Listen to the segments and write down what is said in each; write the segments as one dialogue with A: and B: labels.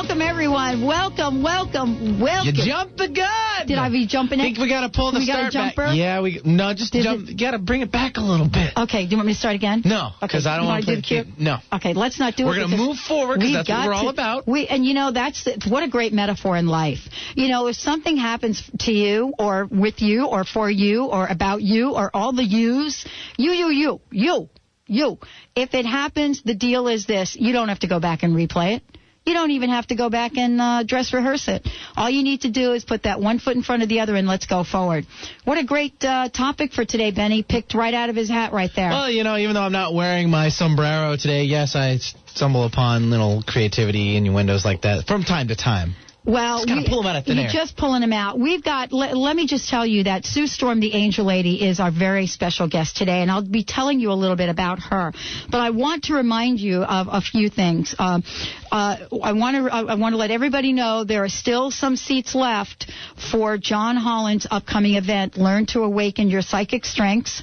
A: Welcome, everyone. Welcome, welcome, welcome.
B: You jumped the gun.
A: Did I be jumping
B: I
A: it?
B: think we gotta pull the
A: We got
B: start back.
A: jumper?
B: Yeah, we no just
A: Did
B: jump. You gotta bring it back a little bit.
A: Okay, do you want me to start again?
B: No, because I don't want
A: wanna do the cue?
B: No.
A: Okay, let's not do it.
B: We're
A: gonna
B: move forward, 'cause
A: we've
B: that's what
A: got
B: we're all
A: to-
B: about.
A: We and you know that's what a great metaphor in life. You know, if something happens to you or with you or for you or about you or all the yous, you, you, you, you, you. If it happens, the deal is this: you don't have to go back and replay it. You don't even have to go back and uh, dress rehearse it. All you need to do is put that one foot in front of the other and let's go forward. What a great uh, topic for today, Benny. Picked right out of his hat right there.
B: Well, you know, even though I'm not wearing my sombrero today, yes, I stumble upon little creativity innuendos like that from time to time.
A: Well,
B: Just gotta pull out of thin
A: you're
B: air.
A: just pulling them out. We've got. Let, let me just tell you that Sue Storm, the Angel Lady, is our very special guest today, and I'll be telling you a little bit about her. But I want to remind you of a few things. Um, uh, I want to. I want to let everybody know there are still some seats left for John Holland's upcoming event, Learn to Awaken Your Psychic Strengths,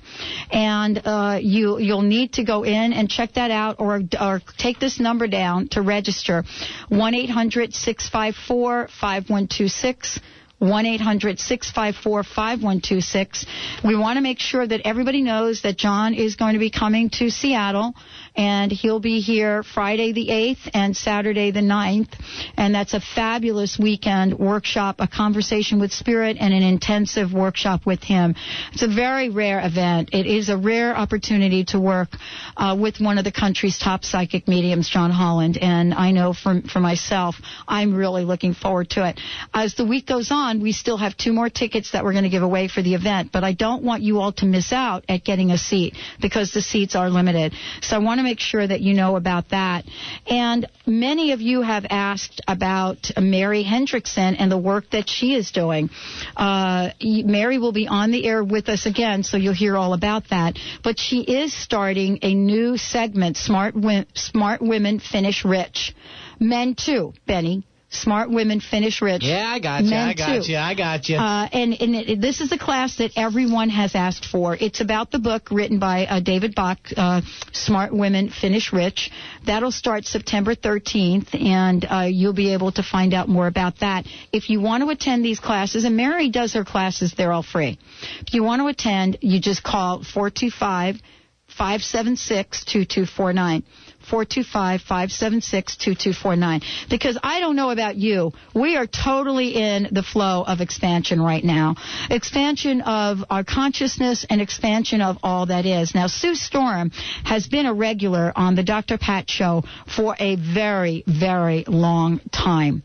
A: and uh, you you'll need to go in and check that out, or or take this number down to register. One eight hundred six five four 5126. 1 800 654 5126. We want to make sure that everybody knows that John is going to be coming to Seattle and he'll be here Friday the 8th and Saturday the 9th. And that's a fabulous weekend workshop, a conversation with Spirit, and an intensive workshop with him. It's a very rare event. It is a rare opportunity to work uh, with one of the country's top psychic mediums, John Holland. And I know for, for myself, I'm really looking forward to it. As the week goes on, we still have two more tickets that we're going to give away for the event, but I don't want you all to miss out at getting a seat because the seats are limited. So I want to make sure that you know about that. And many of you have asked about Mary Hendrickson and the work that she is doing. Uh, Mary will be on the air with us again, so you'll hear all about that. But she is starting a new segment, Smart, Wi- Smart Women Finish Rich. Men too, Benny. Smart Women Finish Rich.
B: Yeah, I got you.
A: Men
B: I got
A: too.
B: you. I got you.
A: Uh, and and it, this is a class that everyone has asked for. It's about the book written by uh, David Bach, uh, Smart Women Finish Rich. That'll start September 13th, and uh, you'll be able to find out more about that. If you want to attend these classes, and Mary does her classes, they're all free. If you want to attend, you just call 425 576 2249. 425-576-2249. Because I don't know about you, we are totally in the flow of expansion right now. Expansion of our consciousness and expansion of all that is. Now, Sue Storm has been a regular on the Dr. Pat show for a very, very long time.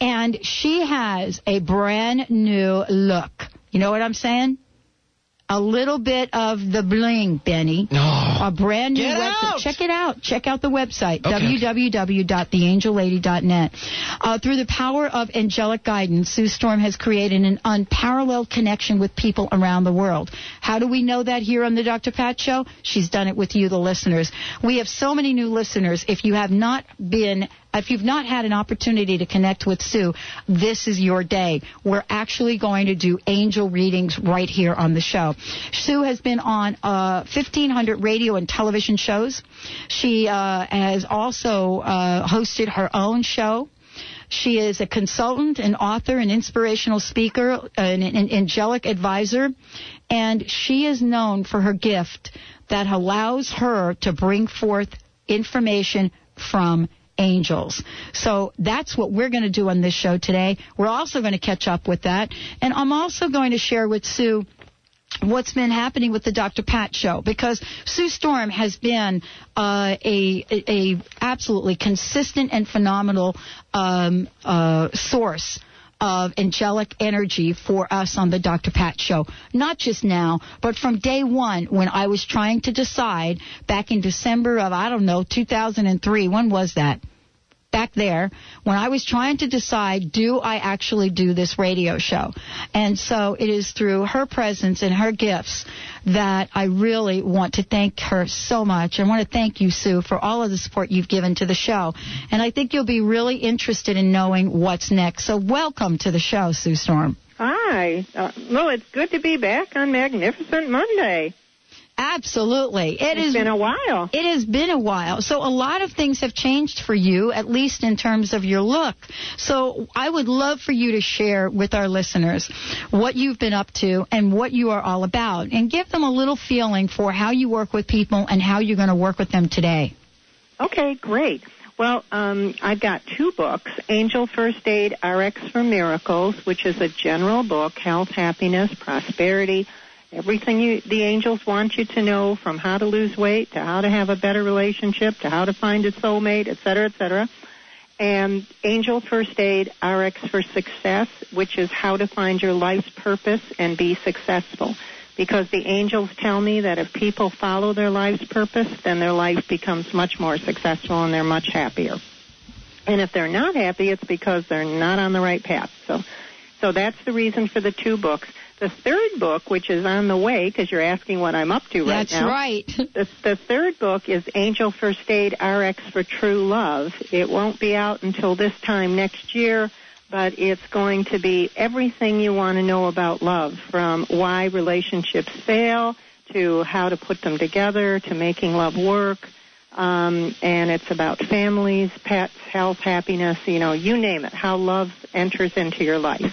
A: And she has a brand new look. You know what I'm saying? A little bit of the bling, Benny. A brand new
B: Get
A: website.
B: out!
A: Check it out. Check out the website,
B: Okay.
A: www.theangellady.net. Uh, through the power of angelic guidance, Sue Storm has created an unparalleled connection with people around the world. How do we know that here on the Dr. Pat Show? She's done it with you, the listeners. We have so many new listeners. If you have not been if you've not had an opportunity to connect with Sue, this is your day. We're actually going to do angel readings right here on the show. Sue has been on uh, 1,500 radio and television shows. She uh, has also uh, hosted her own show. She is a consultant, an author, an inspirational speaker, an, an angelic advisor, and she is known for her gift that allows her to bring forth information from angels. So that's what we're going to do on this show today. We're also going to catch up with that. And I'm also going to share with Sue what's been happening with the Dr. Pat show because Sue Storm has been uh, a, a a absolutely consistent and phenomenal um, uh, source of angelic energy for us on the Dr. Pat show. Not just now, but from day one when I was trying to decide back in December of, I don't know, 2003. When was that? Back there when I was trying to decide, do I actually do this radio show? And so it is through her presence and her gifts that I really want to thank her so much. I want to thank you, Sue, for all of the support you've given to the show. And I think you'll be really interested in knowing what's next. So welcome to the show, Sue Storm.
C: Hi. Uh, well, it's good to be back on Magnificent Monday.
A: Absolutely.
C: It has been a while.
A: It has been a while. So a lot of things have changed for you, at least in terms of your look. So I would love for you to share with our listeners what you've been up to and what you are all about and give them a little feeling for how you work with people and how you're going to work with them today.
C: Okay, great. Well, um, I've got two books Angel First Aid RX for Miracles, which is a general book, health, happiness, prosperity Everything you, the angels want you to know from how to lose weight to how to have a better relationship to how to find a soulmate, et cetera, et cetera. And Angel First Aid RX for Success, which is how to find your life's purpose and be successful. Because the angels tell me that if people follow their life's purpose, then their life becomes much more successful and they're much happier. And if they're not happy, it's because they're not on the right path. So, so that's the reason for the two books. The third book, which is on the way, because you're asking what I'm up to right
A: That's
C: now.
A: That's right.
C: the, the third book is Angel First Aid RX for True Love. It won't be out until this time next year, but it's going to be everything you want to know about love, from why relationships fail to how to put them together to making love work. Um, and it's about families, pets, health, happiness, you know, you name it, how love enters into your life.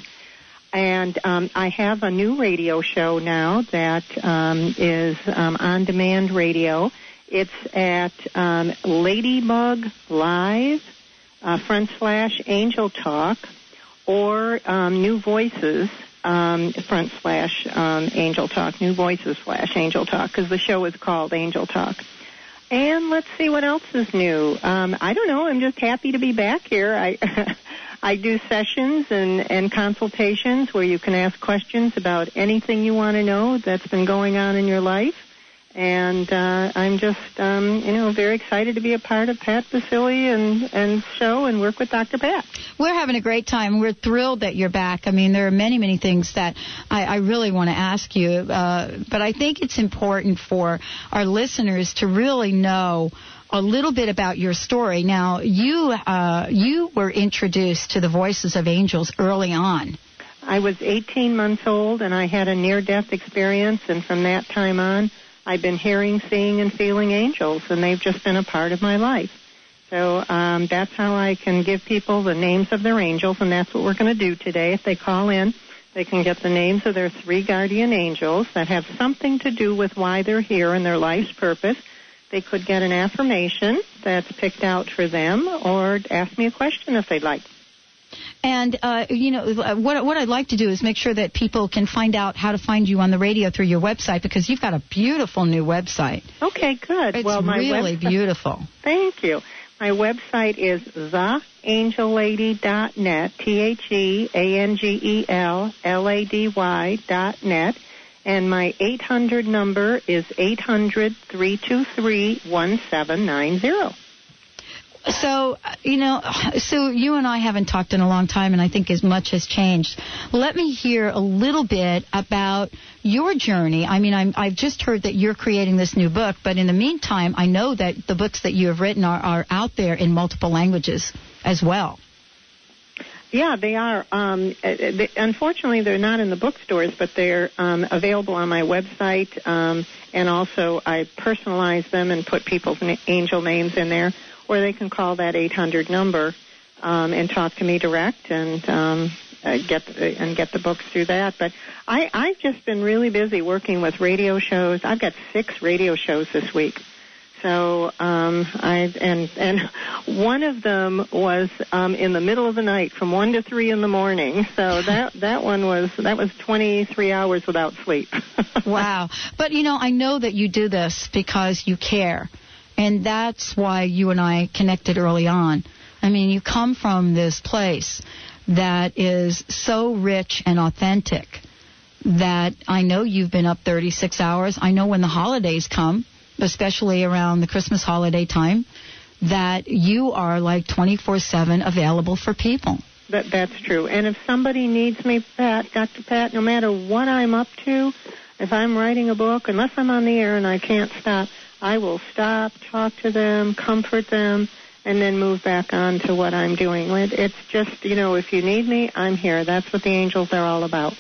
C: And um, I have a new radio show now that um, is um, on demand radio. It's at um, Ladybug Live, uh, front slash Angel Talk, or um, New Voices, um, front slash um, Angel Talk, New Voices slash Angel Talk, because the show is called Angel Talk. And let's see what else is new. Um, I don't know. I'm just happy to be back here. I I do sessions and, and consultations where you can ask questions about anything you want to know that's been going on in your life. And uh, I'm just, um, you know, very excited to be a part of Pat Baccili and, and show and work with Dr. Pat.
A: We're having a great time. We're thrilled that you're back. I mean, there are many, many things that I, I really want to ask you, uh, but I think it's important for our listeners to really know a little bit about your story. Now, you uh, you were introduced to the voices of angels early on.
C: I was 18 months old, and I had a near-death experience, and from that time on, I've been hearing, seeing, and feeling angels, and they've just been a part of my life. So um, that's how I can give people the names of their angels, and that's what we're going to do today. If they call in, they can get the names of their three guardian angels that have something to do with why they're here and their life's purpose they could get an affirmation that's picked out for them or ask me a question if they'd like.
A: And uh, you know what? What I'd like to do is make sure that people can find out how to find you on the radio through your website because you've got a beautiful new website.
C: Okay, good.
A: It's
C: well, my
A: really beautiful.
C: Thank you. My website is theangellady.net. T H E A N G E L L A D Y dot net and my 800 number is 800 323 1790.
A: So, you know, so you and I haven't talked in a long time, and I think as much has changed. Let me hear a little bit about your journey. I mean, i have just heard that you're creating this new book, but in the meantime, I know that the books that you have written are, are out there in multiple languages as well.
C: Yeah, they are. Um, uh, they, unfortunately, they're not in the bookstores, but they're um, available on my website. Um, and also, I personalize them and put people's na- angel names in there, or they can call that 800 number um, and talk to me direct and um, uh, get the, and get the books through that. But I, I've just been really busy working with radio shows. I've got six radio shows this week. So um, I and and one of them was um, in the middle of the night from one to three in the morning. So that that one was that was 23 hours without sleep.
A: wow! But you know, I know that you do this because you care, and that's why you and I connected early on. I mean, you come from this place that is so rich and authentic that I know you've been up 36 hours. I know when the holidays come especially around the Christmas holiday time, that you are like 24/7 available for people.
C: That that's true. And if somebody needs me, Pat, Dr. Pat, no matter what I'm up to, if I'm writing a book, unless I'm on the air and I can't stop, I will stop, talk to them, comfort them, and then move back on to what I'm doing. It's just, you know, if you need me, I'm here. That's what the angels are all about.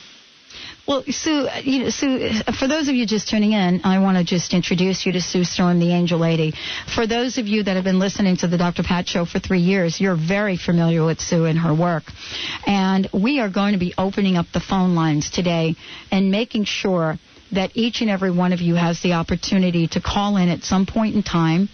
A: Well, Sue, uh, you know, Sue, uh, for those of you just tuning in, I want to just introduce you to Sue Storm, the Angel Lady. For those of you that have been listening to the Dr. Pat Show for three years, you're very familiar with Sue and her work. And we are going to be opening up the phone lines today and making sure that each and every one of you has the opportunity to call in at some point in time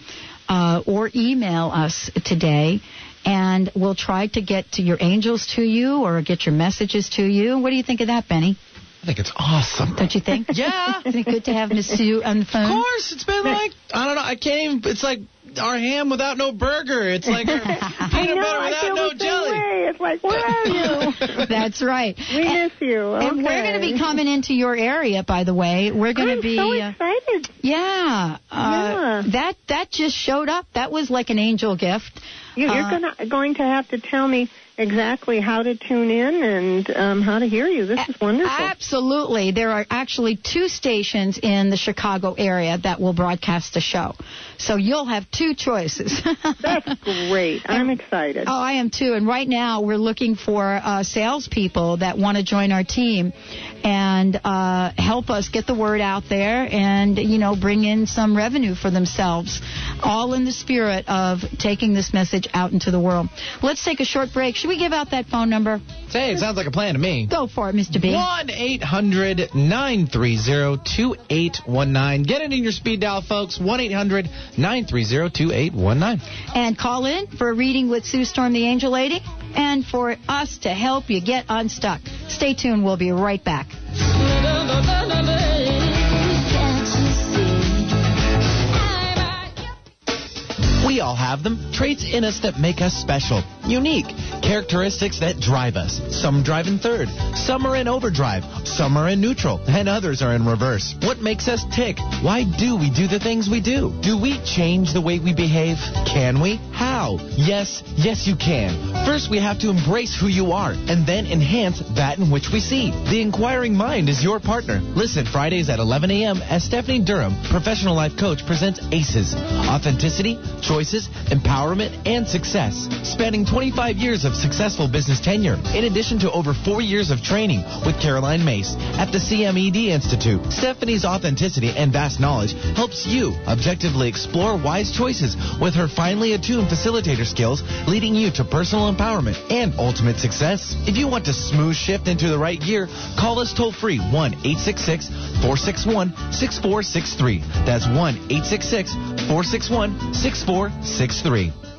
A: uh, or email us today and we'll try to get to your angels to you or get your messages to you. What do you think of that, Benny?
B: I think it's awesome.
A: Don't you think?
B: Yeah.
A: Isn't it good to have Miss Sue on the phone?
B: Of course, it's been like I don't know. I can't even. It's like our ham without no burger. It's like our peanut
C: know,
B: butter
C: I
B: without
C: feel
B: no
C: the same
B: jelly.
C: way. It's like, where are you?
A: That's right.
C: we miss you.
A: And we're going to be coming into your area, by the way. We're going
C: I'm
A: to be.
C: so
A: uh,
C: excited.
A: yeah, uh,
C: Yeah.
A: That that just showed up. That was like an angel gift.
C: You, you're
A: Uh,
C: gonna, going to have to tell me exactly how to tune in and um, how to hear you. This is wonderful.
A: Absolutely. There are actually two stations in the Chicago area that will broadcast the show. So you'll have two choices.
C: That's great. I'm excited.
A: Oh, I am too. And right now we're looking for uh, salespeople that want to join our team and uh, help us get the word out there and, you know, bring in some revenue for themselves. All in the spirit of taking this message out into the world. Let's take a short break. Should we give out that phone number?
B: Say, it sounds like a plan to me.
A: Go for it, Mr. B.
B: 1 800 930 2819. Get it in your speed dial, folks. 1 800 930 2819.
A: And call in for a reading with Sue Storm, the Angel Lady, and for us to help you get unstuck. Stay tuned. We'll be right back.
B: We all have them. Traits in us that make us special, unique. Characteristics that drive us. Some drive in third, some are in overdrive, some are in neutral, and others are in reverse. What makes us tick? Why do we do the things we do? Do we change the way we behave? Can we? How? Yes, yes, you can. First, we have to embrace who you are, and then enhance that in which we see. The inquiring mind is your partner. Listen Fridays at 11 a.m. as Stephanie Durham, professional life coach, presents ACEs Authenticity, Choices, Empowerment, and Success. Spanning 25 years of successful business tenure, in addition to over four years of training with Caroline Myss at the CMED Institute. Stephanie's authenticity and vast knowledge helps you objectively explore wise choices with her finely attuned facilitator skills, leading you to personal empowerment and ultimate success. If you want to smooth shift into the right gear, call us toll free 1 866 461 6463. That's 1 866 461 6463.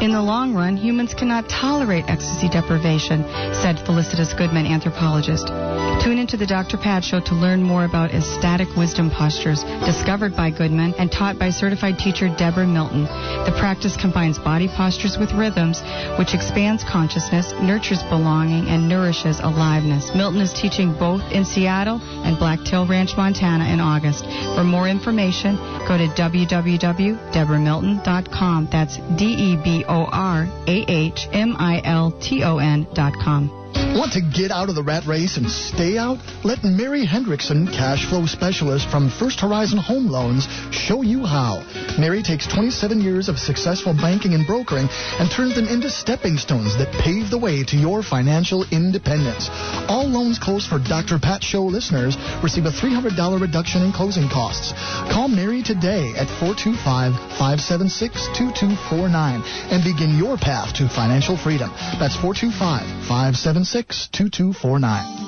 D: In the long run, humans cannot tolerate ecstasy deprivation, said Felicitas Goodman, anthropologist. Tune into the Dr. Pat Show to learn more about ecstatic wisdom postures discovered by Goodman and taught by certified teacher Deborah Milton. The practice combines body postures with rhythms, which expands consciousness, nurtures belonging, and nourishes aliveness. Milton is teaching both in Seattle and Blacktail Ranch, Montana in August. For more information, go to www.deborahmilton.com. That's D-E-B-O-R-A-H-M-I-L-T-O-N dot com.
E: Want to get out of the rat race and stay out? Let Mary Hendrickson, cash flow specialist from First Horizon Home Loans, show you how. Mary takes 27 years of successful banking and brokering and turns them into stepping stones that pave the way to your financial independence. All loans closed for Dr. Pat Show listeners receive a $300 reduction in closing costs. Call Mary today at 425-576-2249 and begin your path to financial freedom. That's 425-576-2249.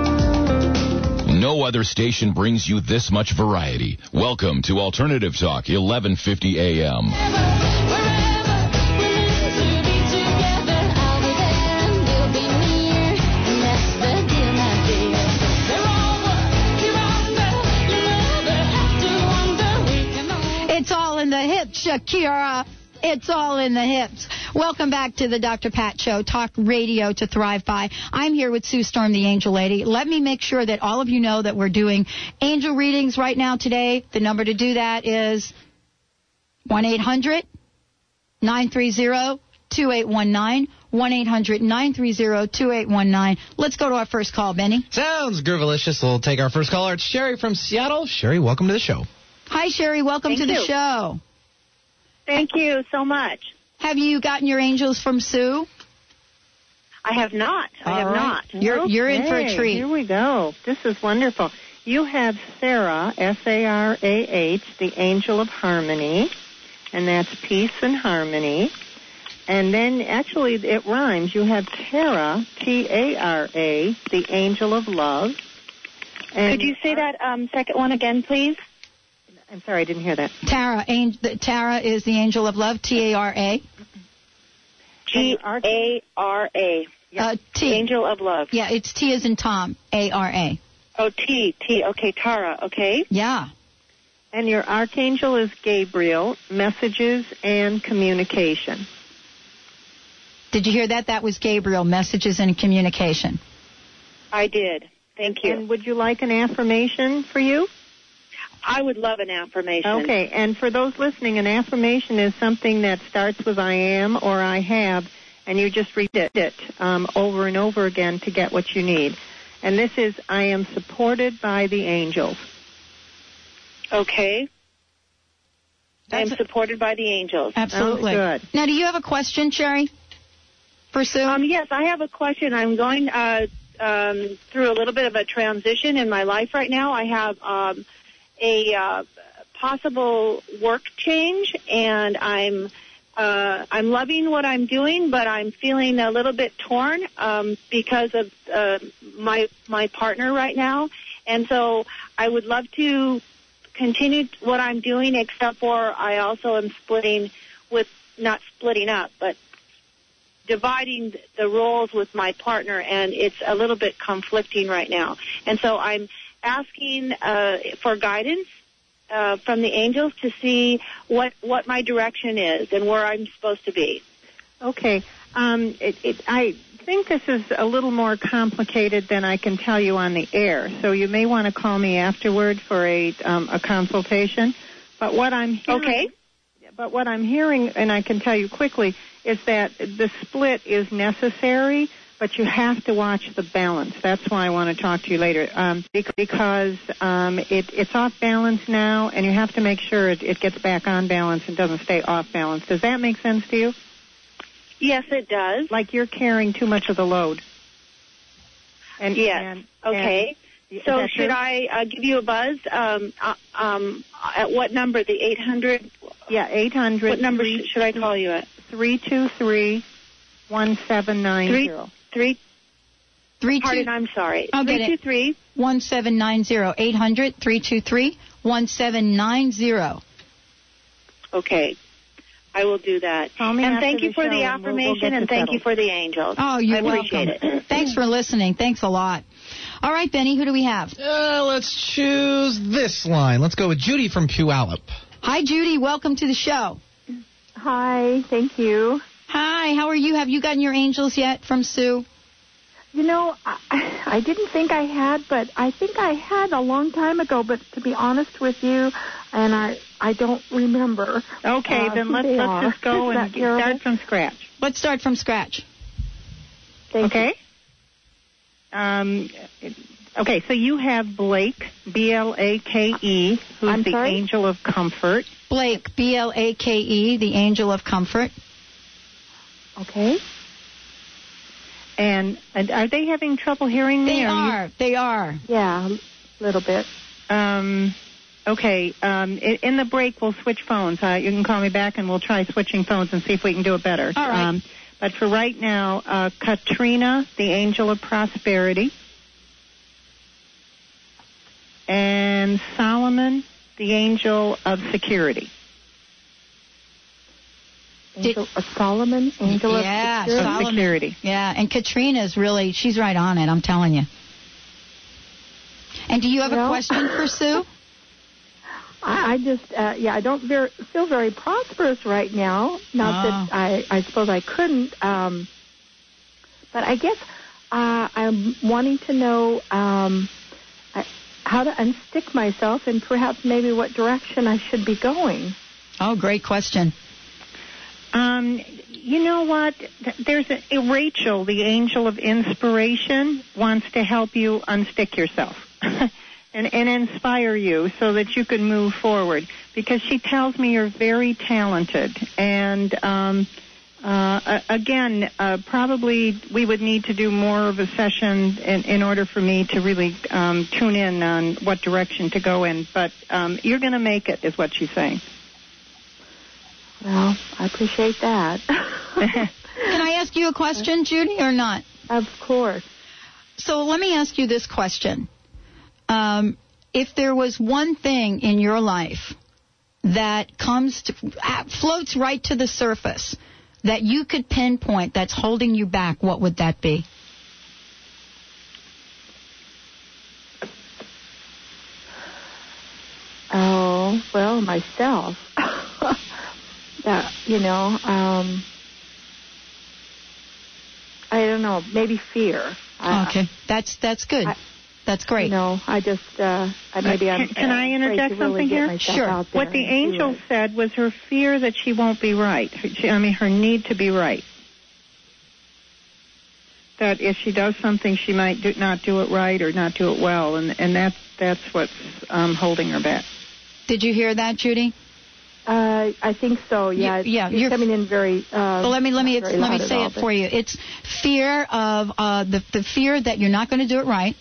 F: No other station brings you this much variety. Welcome to Alternative Talk, 1150 AM.
A: It's all in the hips, Shakira. It's all in the hips. Welcome back to the Dr. Pat Show, talk radio to thrive by. I'm here with Sue Storm, the angel lady. Let me make sure that all of you know that we're doing angel readings right now today. The number to do that is 1 800 930 2819. 1 800 930 2819. Let's go to our first call, Benny.
B: Sounds groovalicious. We'll take our first caller. It's Sherry from Seattle. Sherry, welcome to the show.
A: Hi, Sherry. Welcome
G: Thank
A: to the show.
G: Thank you so much.
A: Have you gotten your angels from Sue?
G: I have not. I
A: All
G: have
A: right.
G: not.
A: You're you're in for a treat.
C: Here we go. This is wonderful. You have Sarah, S A R A H, the angel of harmony, and that's peace and harmony. And then actually it rhymes. You have Tara, T A R A, the angel of love. And
G: Could you say that um, second one again, please?
C: I'm sorry, I didn't hear that.
A: Tara, ang- Tara is the angel of love. T A R A.
G: G A R A.
A: Uh,
G: Angel of love.
A: Yeah, it's T as in Tom. A R A.
G: Oh, T T. Okay, Tara. Okay.
A: Yeah.
C: And your archangel is Gabriel, messages and communication.
A: Did you hear that? That was Gabriel. Messages and communication.
G: I did. Thank you.
C: And would you like an affirmation for you?
G: I would love an affirmation.
C: Okay, and for those listening, an affirmation is something that starts with I am or I have, and you just read it um, over and over again to get what you need. And this is I am supported by the angels.
G: Okay. I am
A: That's-
G: supported by the angels.
A: Absolutely.
C: good.
A: Now, do you have a question, Sherry? For Sue?
G: Um, yes, I have a question. I'm going uh, um, through a little bit of a transition in my life right now. I have um, a uh, possible work change, and I'm uh, I'm loving what I'm doing, but I'm feeling a little bit torn um, because of uh, my my partner right now, and so I would love to continue what I'm doing, except for I also am splitting with not splitting up, but dividing the roles with my partner, and it's a little bit conflicting right now. And so I'm asking uh, for guidance uh, from the angels to see what what my direction is and where I'm supposed to be.
C: Okay. Um, it, it, I think this is a little more complicated than I can tell you on the air, so you may want to call me afterward for a um, a consultation. But what I'm hearing,
G: Okay.
C: But what I'm hearing, and I can tell you quickly, is that the split is necessary, but you have to watch the balance. That's why I want to talk to you later, um, because um, it, it's off balance now, and you have to make sure it, it gets back on balance and doesn't stay off balance. Does that make sense to you?
G: Yes, it does.
C: Like you're carrying too much of the load. And
G: Yes.
C: and-
G: Okay.
C: and-
G: So should? I uh, give you a buzz? Um, uh, um, at what number? The 800?
C: Yeah, eight hundred.
G: What number sh- should I call you at?
C: Three two three one seven nine
G: Three,
C: zero.
G: three,
A: Three two
G: pardon, I'm sorry.
A: I'll get it.
G: 323
A: one seven nine zero eight hundred three two three one seven nine zero.
G: Okay. I will do that.
C: Call me
G: and thank you for the
C: and we'll- we'll
G: affirmation and
C: you
G: thank you for the angels.
A: Oh, you're
G: I appreciate it.
A: Thanks for listening. Thanks a lot. All right, Benny, who do we have?
B: Uh, let's choose this line. Let's go with Judy from Puyallup.
A: Hi, Judy. Welcome to the show.
H: Hi, thank you.
A: Hi, how are you? Have you gotten your angels yet from Sue?
H: You know, I, I didn't think I had, but I think I had a long time ago. But to be honest with you, and I I don't remember.
C: Okay,
H: uh,
C: then let's let's
H: are.
C: just go and
H: terrible?
C: start from scratch.
A: Let's start from scratch.
H: Thank
C: okay. Um, Okay, so you have Blake, B L A K E, who's
H: I'm
C: the
H: sorry?
C: angel of comfort.
A: Blake, B L A K E, the angel of comfort.
H: Okay.
C: And, and are they having trouble hearing me?
A: They
C: Are you-
A: They are.
H: Yeah, a little bit.
C: Um, okay. Um, i- in the break, we'll switch phones. Uh, you can call me back, and we'll try switching phones and see if we can do it better.
A: All right.
C: Um, but for right now, uh, Katrina, the angel of prosperity, and Solomon, the angel of security.
H: Angel of Solomon, angel
A: yeah,
H: of security.
A: Solomon.
C: security.
A: Yeah, and Katrina's really, she's right on it, I'm telling you. And do you have a question for Sue?
H: I, I just, uh, yeah, I don't ver- feel very prosperous right now. Not
A: Oh.
H: that I, I suppose I couldn't, um, but I guess uh, I'm wanting to know um, I, how to unstick myself and perhaps maybe what direction I should be going.
A: Oh, great question.
C: Um, you know what? There's a, Rachel, the angel of inspiration, wants to help you unstick yourself and, and inspire you so that you can move forward. Because she tells me you're very talented, and um, uh, again, uh, probably we would need to do more of a session in, in order for me to really um, tune in on what direction to go in. But um, you're going to make it, is what she's saying.
H: Well, I appreciate that.
A: Can I ask you a question, Judy, or not?
H: of course.
A: So let me ask you this question. Um, if there was one thing in your life that comes to, ah, floats right to the surface that you could pinpoint that's holding you back, what would that be?
H: Oh, well, myself. that, you know, um, I don't know, maybe fear. I-
A: okay, that's that's good.
H: I-
A: that's great.
H: You know, I just, uh, I maybe I'm.
C: Can- can I
H: uh,
C: interject
H: afraid to really
C: something here?
A: Sure.
C: What the angel said was her fear that she won't be right. Her- she- I mean, her need to be right. That if she does something, she might do, not do it right or not do it well, and and that's that's what's um, holding her back.
A: Did you hear that, Judy?
H: Uh, I think so. Yeah.
A: You- yeah,
H: You're,
A: you're-
H: coming in very. Uh,
A: Well, let me let me let me say
H: all,
A: it for you. It's fear of uh, the the fear that you're not going to do it right,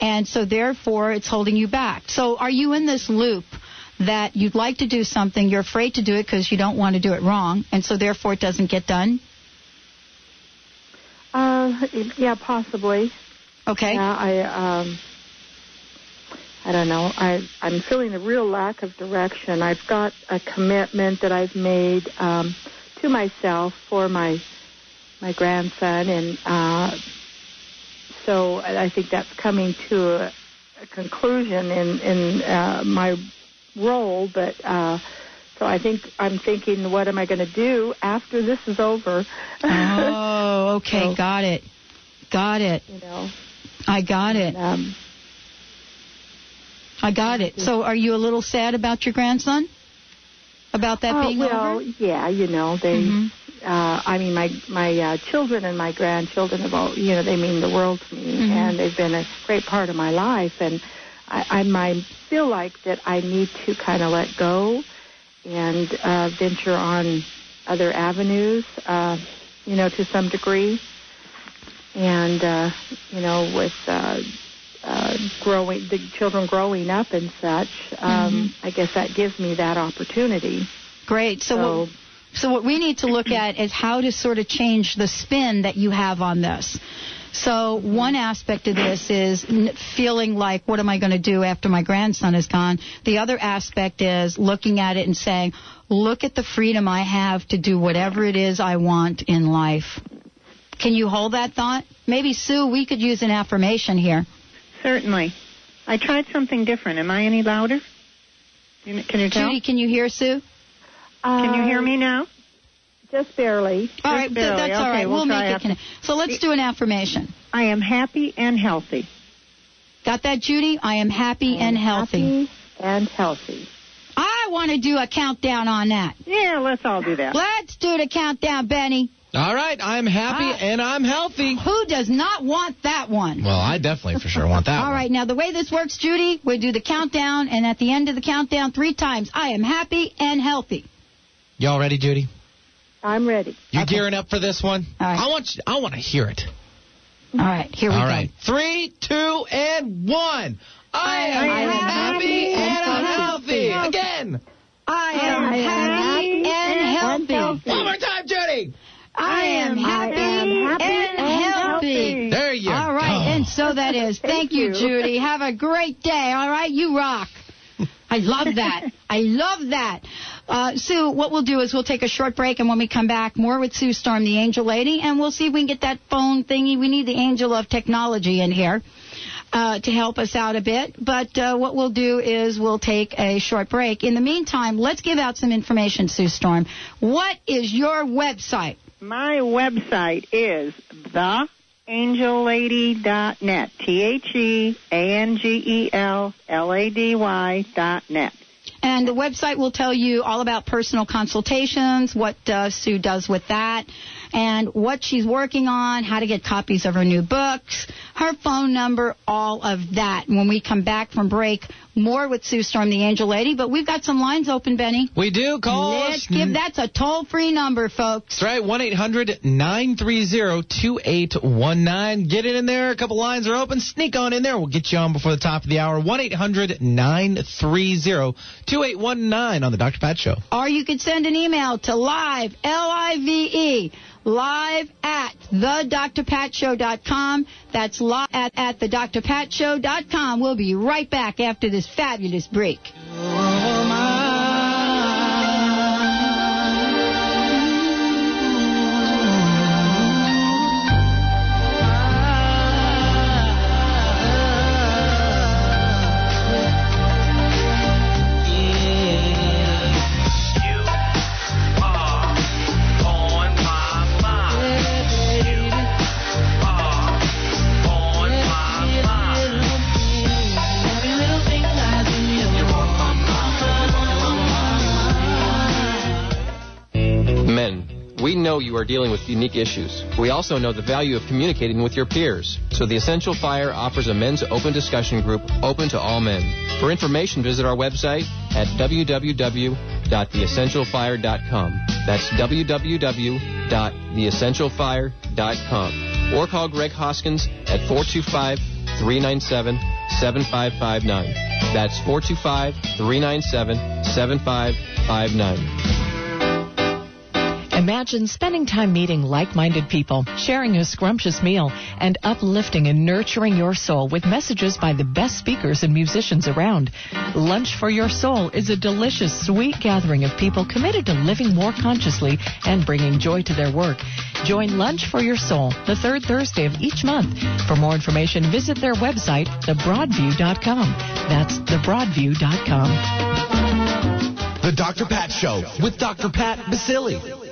A: and so therefore it's holding you back. So are you in this loop that you'd like to do something, you're afraid to do it because you don't want to do it wrong, and so therefore it doesn't get done?
H: Uh, yeah, possibly.
A: Okay.
H: Yeah, I um I don't know. I I'm feeling a real lack of direction. I've got a commitment that I've made um to myself for my my grandson and uh so I think that's coming to a, a conclusion in in uh my role but uh so I think I'm thinking what am I going to do after this is over?
A: Oh, okay,
H: So-
A: got it, got it.
H: you know.
A: I got it.
H: Um
A: I got it. So are you a little sad about your grandson? About that
H: Oh,
A: being
H: well,
A: over?
H: yeah, you know, they.
A: Mhm.
H: Uh, I mean, my my uh, children and my grandchildren have all, you know, they mean the world to me,
A: Mhm.
H: and they've been a great part of my life. And I, I might feel like that I need to kind of let go and uh, venture on other avenues, uh, you know, to some degree. And uh, you know, with uh, uh, growing the children growing up and such, um, I guess that gives me that opportunity.
A: Great. So,
H: So-
A: what, so what we need to look at is how to sort of change the spin that you have on this. So one aspect of this is feeling like, what am I going to do after my grandson is gone? The other aspect is looking at it and saying, look at the freedom I have to do whatever it is I want in life. Can you hold that thought? Maybe Sue, we could use an affirmation here.
C: Certainly. I tried something different. Am I any louder? Can you- tell?
A: Judy, can you hear Sue?
C: Can you hear
H: Uh,
C: me now?
H: Just barely.
A: All right, th-
C: barely.
A: that's all
C: Okay,
A: right.
C: we'll
A: We'll, make it.
C: after.
A: Con- so let's do an affirmation.
C: I am happy and healthy.
A: Got that, Judy? I am happy and healthy.
H: Happy and healthy.
A: I want to do a countdown on that.
C: Yeah, let's all do that.
A: Let's do the countdown, Benny.
B: All right, I'm happy
A: Ah.
B: and I'm healthy.
A: Who does not want that one?
B: Well, I definitely for sure want that.
A: All
B: one.
A: right, now the way this works, Judy, we do the countdown, and at the end of the countdown, three times, I am happy and healthy.
B: Y'all ready, Judy?
H: I'm ready.
B: You gearing up for this one?
A: All right.
B: I want you, I want to hear it.
A: All right, here we
B: All
A: go.
B: right, three, two, and one. I am,
A: I am
B: happy,
A: happy
B: and
A: and
B: I'm healthy. Again.
A: I am happy and healthy.
B: One more time, Judy.
A: I am happy, and healthy.
B: There you
A: All right,
B: go.
A: and so that is. Thank you, Judy. Have a great day. All right, you rock. I love that. I love that. Uh, Sue, what we'll do is we'll take a short break, and when we come back, more with Sue Storm, the angel lady, and we'll see if we can get that phone thingy. We need the angel of technology in here uh, to help us out a bit. But uh, what we'll do is we'll take a short break. In the meantime, let's give out some information, Sue Storm. What is your website?
C: My website is theangellady.net. T H E A N G E L L A D Y dot net.
A: And the website will tell you all about personal consultations, what uh, Sue does with that, and what she's working on, how to get copies of her new books, her phone number, all of that. When we come back from break, more with Sue Storm, the Angel Lady. But we've got some lines open, Benny.
B: We do call
A: Let's
B: us.
A: give that's a toll free number, folks.
B: That's right, 1 800 930 2819. Get it in there. A couple lines are open. Sneak on in there. We'll get you on before the top of the hour. 1 800 930 2819 on The Dr. Pat Show.
A: Or you could send an email to live, L-I-V-E, live at thedrpatshow.com. That's live at, at thedrpatshow.com. We'll be right back after this fabulous break.
I: Are dealing with unique issues. We also know the value of communicating with your peers. So the Essential Fire offers a men's open discussion group open to all men. For information, visit our website at www.theessentialfire.com. That's www.theessentialfire.com. Or call Greg Hoskins at 425 397 7559. That's 425 397 7559.
J: Imagine spending time meeting like-minded people, sharing a scrumptious meal, and uplifting and nurturing your soul with messages by the best speakers and musicians around. Lunch for Your Soul is a delicious, sweet gathering of people committed to living more consciously and bringing joy to their work. Join Lunch for Your Soul the third Thursday of each month. For more information, visit their website, thebroadview.com. That's thebroadview.com.
B: The Dr. Pat Show with Dr. Pat Baccili.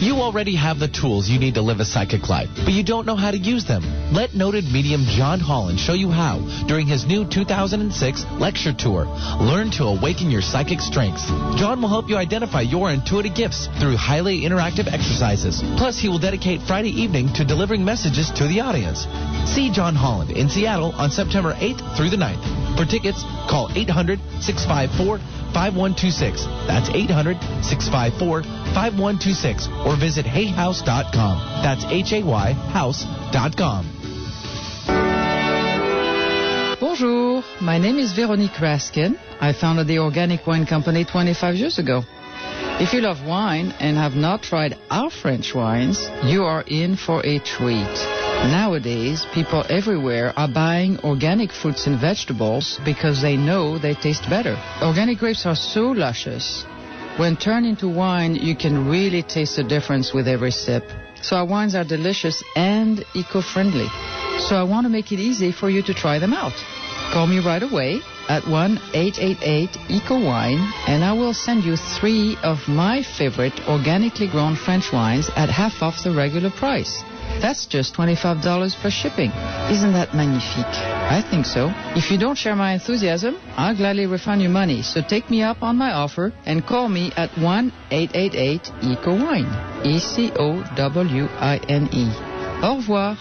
B: You already have the tools you need to live a psychic life, but you don't know how to use them. Let noted medium John Holland show you how during his new 2006 lecture tour. Learn to awaken your psychic strengths. John will help you identify your intuitive gifts through highly interactive exercises. Plus, he will dedicate Friday evening to delivering messages to the audience. See John Holland in Seattle on September 8th through the 9th. For tickets, call 800 654 5126. That's 800 654 5126. Or visit hayhouse.com. That's H A Y house.com.
K: Bonjour, my name is Veronique Raskin. I founded the Organic Wine Company 25 years ago. If you love wine and have not tried our French wines, you are in for a treat. Nowadays, people everywhere are buying organic fruits and vegetables because they know they taste better. Organic grapes are so luscious. When turned into wine, you can really taste the difference with every sip. So our wines are delicious and eco-friendly. So I want to make it easy for you to try them out. Call me right away at 1 888 Eco Wine, and I will send you three of my favorite organically grown French wines at half off the regular price. That's just $25 plus shipping. Isn't that magnifique? I think so. If you don't share my enthusiasm, I'll gladly refund your money. So take me up on my offer and call me at 1-888 Eco Wine. E-C-O-W-I-N-E. Au revoir.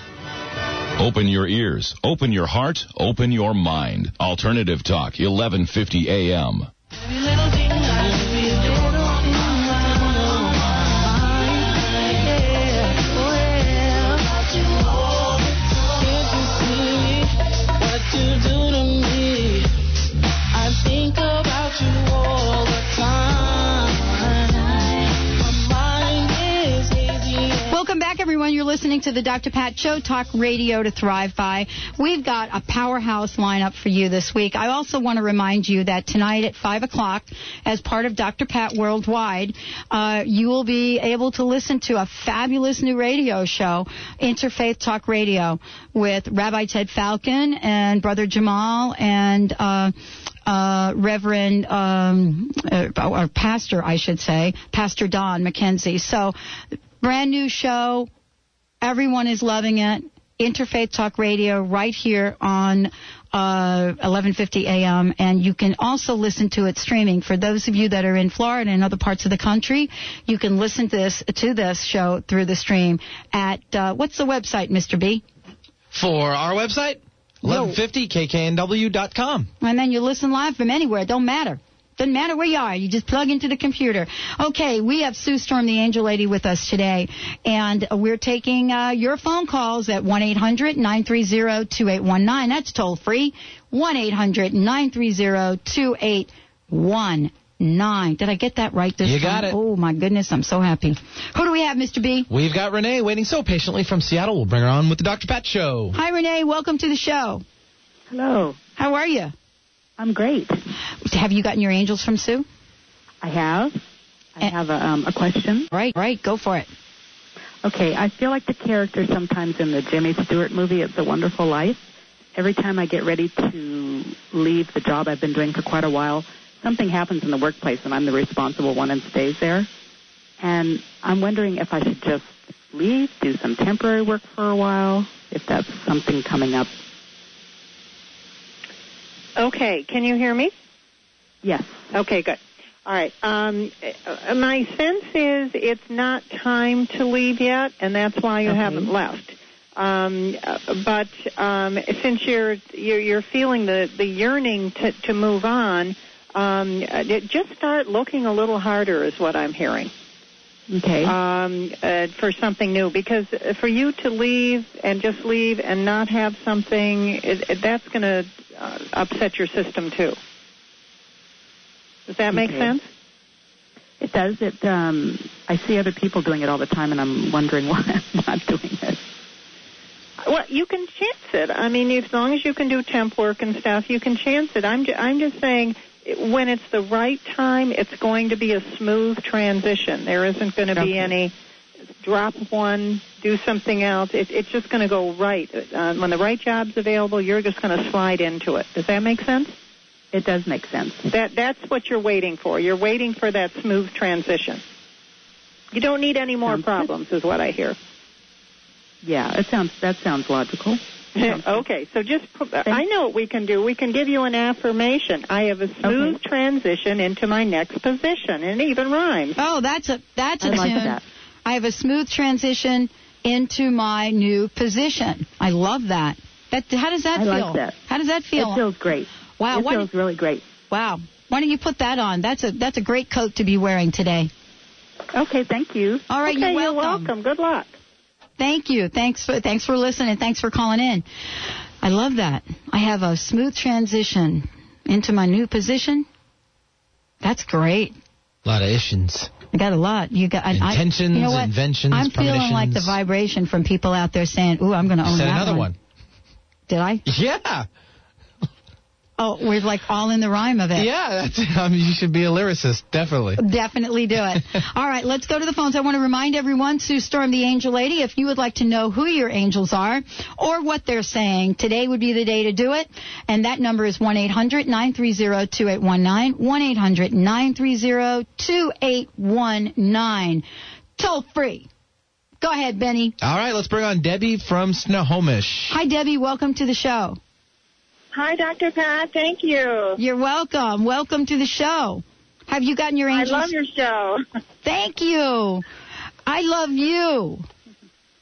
F: Open your ears, open your heart, open your mind. Alternative Talk, 1150 AM.
A: Listening to the Dr. Pat Show, talk radio to thrive by. We've got a powerhouse lineup for you this week. I also want to remind you that tonight at 5 o'clock, as part of Dr. Pat Worldwide, uh, you will be able to listen to a fabulous new radio show, Interfaith Talk Radio, with Rabbi Ted Falcon and Brother Jamal and uh, uh, Reverend um, uh, or Pastor, I should say, Pastor Don Mackenzie. So, brand new show. Everyone is loving it. Interfaith Talk Radio right here on uh, 11:50 a.m. and you can also listen to it streaming. For those of you that are in Florida and other parts of the country, you can listen to this to this show through the stream at uh, what's the website, Mr. B?
B: For our website, 1150kknw.com.
A: And then you listen live from anywhere. It don't matter. Doesn't matter where you are. You just plug into the computer. Okay, we have Sue Storm, the Angel Lady, with us today, and we're taking uh, your phone calls at one eight hundred nine three zero two eight one nine. That's toll free. One eight hundred nine three zero two eight one nine. Did I get that right this
B: You
A: time?
B: got it.
A: Oh my goodness, I'm so happy. Who do we have, Mr. B?
B: We've got Renee waiting so patiently from Seattle. We'll bring her on with the Dr. Pat Show.
A: Hi, Renee. Welcome to the show.
L: Hello.
A: How are you?
L: I'm great.
A: Have you gotten your angels from Sue?
L: I have. I have a, um, a question.
A: Right, right. Go for it.
L: Okay, I feel like the character sometimes in the Jimmy Stewart movie, It's a Wonderful Life. Every time I get ready to leave the job I've been doing for quite a while, something happens in the workplace and I'm the responsible one and stays there. And I'm wondering if I should just leave, do some temporary work for a while, if that's something coming up.
C: Okay, can you hear me?
L: Yes.
C: Okay, good. All right. Um, uh, my sense is it's not time to leave yet, and that's why you haven't left. Um, uh, but um, since you're, you're you're feeling the the yearning to to move on, um, uh, just start looking a little harder, is what I'm hearing.
L: Okay.
C: Um, uh, for something new, because for you to leave and just leave and not have something, it, it, that's going to uh, upset your system too. Does that make
L: Okay.
C: sense?
L: It does. It. Um, I see other people doing it all the time, and I'm wondering why I'm not doing it.
C: Well, you can chance it. I mean, as long as you can do temp work and stuff, you can chance it. I'm ju- I'm just saying, when it's the right time, it's going to be a smooth transition. There isn't going to be any drop one, do something else. It, it's just going to go right. Uh, when the right job's available, you're just going to slide into it. Does that make sense?
L: It does make sense.
C: That that's what you're waiting for. You're waiting for that smooth transition. You don't need any more problems, is what I hear.
L: Yeah, it sounds that sounds logical.
C: okay, so just put, I know what we can do. We can give you an affirmation. I have a smooth transition into my next position, and it even rhymes.
A: Oh, that's a that's a
C: I like
A: tune.
C: that.
A: I have a smooth transition into my new position. I love that. That how does that
L: I
A: feel?
L: like that.
A: How does that feel?
L: It feels great.
A: Wow,
L: it
A: why
L: feels really great.
A: Wow. Why don't you put that on? That's a that's a great coat to be wearing today.
L: Okay, thank you.
A: All right,
C: Okay,
A: you're welcome.
C: you're
A: welcome.
C: welcome. Good luck.
A: Thank you. Thanks for thanks for listening. Thanks for calling in. I love that. I have a smooth transition into my new position. That's great.
B: A lot of issues.
A: I got a lot. You got I, I-
B: Intentions,
A: you know what?
B: inventions,
A: I'm feeling like the vibration from people out there saying, "Ooh, I'm going to own
B: Said
A: that
B: another
A: one."
B: one.
A: Did I?
B: Yeah.
A: Oh, we're like all in the rhyme of it.
B: Yeah, that's, I you should be a lyricist, definitely.
A: Definitely do it. All right, let's go to the phones. I want to remind everyone, Sue Storm, the angel lady, if you would like to know who your angels are or what they're saying, today would be the day to do it. And that number is 1-800-930-2819, 1-800-930-2819. Toll free. Go ahead, Benny.
B: All right, let's bring on Debbie from Snohomish.
A: Hi, Debbie. Welcome to the show.
M: Hi, Dr. Pat. Thank you.
A: You're welcome. Welcome to the show. Have you gotten your angels?
M: I love your show.
A: Thank you. I love you.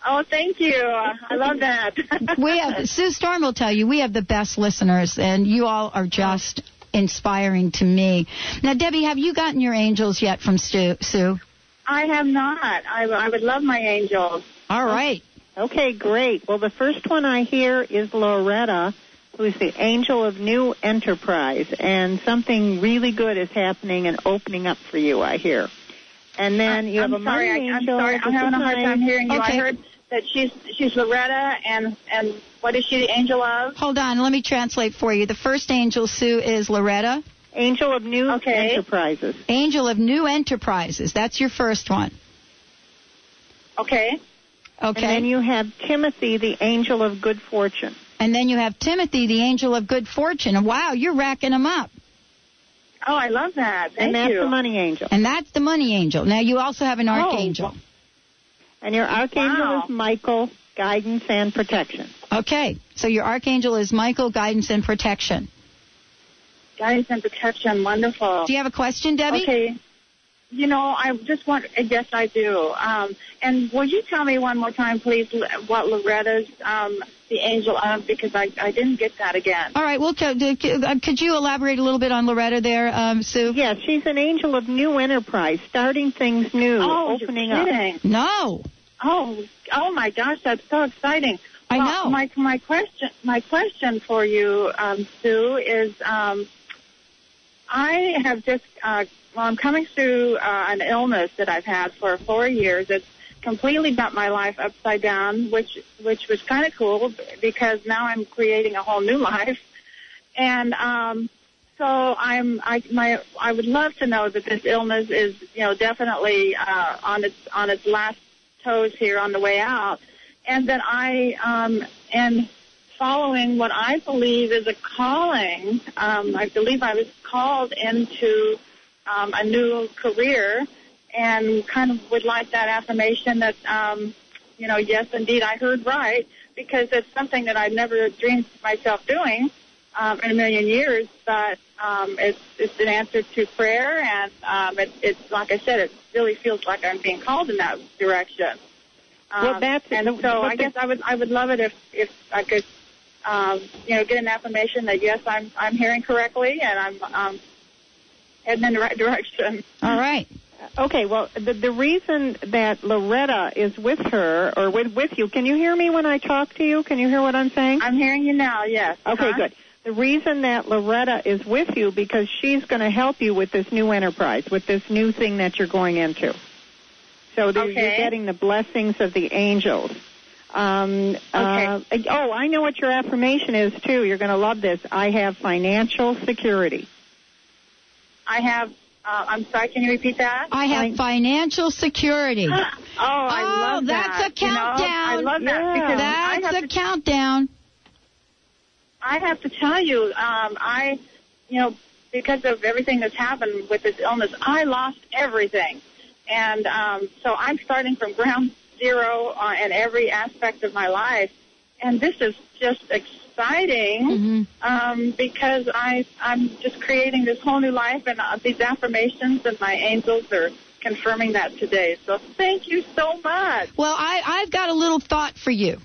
M: Oh, thank you. I love that.
A: we have Sue Storm will tell you we have the best listeners, and you all are just inspiring to me. Now, Debbie, have you gotten your angels yet from Stu, Sue?
M: I have not. I, I would love my angels.
A: All right.
C: Okay, great. Well, the first one I hear is Loretta, who is the angel of new enterprise, and something really good is happening and opening up for you. I hear. And then you
M: I'm
C: have a
M: sorry,
C: money
M: I, I'm sorry. I'm having a hard time hearing you.
A: Okay.
M: I heard that she's she's Loretta, and and what is she the angel of?
A: Hold on, let me translate for you. The first angel, Sue, is Loretta.
C: Angel of New
M: Okay.
C: Enterprises.
A: Angel of New Enterprises. That's your first one.
M: Okay.
A: Okay.
C: And then you have Timothy, the angel of good fortune.
A: And then you have Timothy, the angel of good fortune. And wow, you're racking them up.
M: Oh, I love that. Thank
C: and that's
M: you.
C: the money angel.
A: And that's the money angel. Now you also have an
M: Oh,
A: archangel.
C: And your archangel
M: Wow.
C: is Michael, guidance and protection.
A: Okay. So your archangel is Michael, guidance and protection.
M: Guidance and protection. Wonderful.
A: Do you have a question, Debbie?
M: Okay. You know, I just want. Yes, I do. Um, and will you tell me one more time, please, what Loretta's um, the angel of? Because I I didn't get that again.
A: All right. Well, could, uh, could you elaborate a little bit on Loretta there, um, Sue?
C: Yeah, she's an angel of new enterprise, starting things new,
M: Oh,
C: opening
M: you're
C: up.
M: kidding.
A: No.
M: Oh, oh my gosh, that's so exciting.
A: I
M: Well,
A: know.
M: My my question my question for you, um, Sue, is um, I have just uh, well, I'm coming through uh, an illness that I've had for four years. It's completely bent my life upside down, which which was kind of cool because now I'm creating a whole new life, and um, so I'm I my I would love to know that this illness is you know definitely uh, on its on its last toes here on the way out, and that I um, am following what I believe is a calling. Um, I believe I was called into um, a new career, and kind of would like that affirmation that um, you know yes indeed I heard right because it's something that I've never dreamed myself doing um, in a million years, but um, it's it's an answer to prayer, and um, it, it's like I said, it really feels like I'm being called in that direction. Um,
C: Well, that's-
M: and so I guess I would I would love it if if I could, um, you know, get an affirmation that yes, I'm I'm hearing correctly and I'm um, heading in the right direction.
A: All right.
C: Okay, well, the, the reason that Loretta is with her or with with you, can you hear me when I talk to you? Can you hear what I'm saying?
M: I'm hearing you now. Yes.
C: Okay,
M: Uh-huh.
C: good. The reason that Loretta is with you because she's going to help you with this new enterprise, with this new thing that you're going into. So there- you're getting the blessings of the angels. Um, uh, oh, I know what your affirmation is too. You're going to love this. I have financial security.
M: I have. Uh, I'm sorry. Can you repeat that?
A: I have financial security.
M: Oh, I
A: Oh,
M: love
A: that's
M: that.
A: a
M: You know,
A: countdown.
M: I love that because I
A: That's
M: have
A: a
M: to
A: countdown.
M: I have to tell you, um, I, you know, because of everything that's happened with this illness, I lost everything, and um, so I'm starting from ground zero uh, in every aspect of my life, and this is just exciting um, because I I'm just creating this whole new life, and uh, these affirmations and my angels are confirming that today. So thank you so much.
A: Well, I, I've got a little thought for you.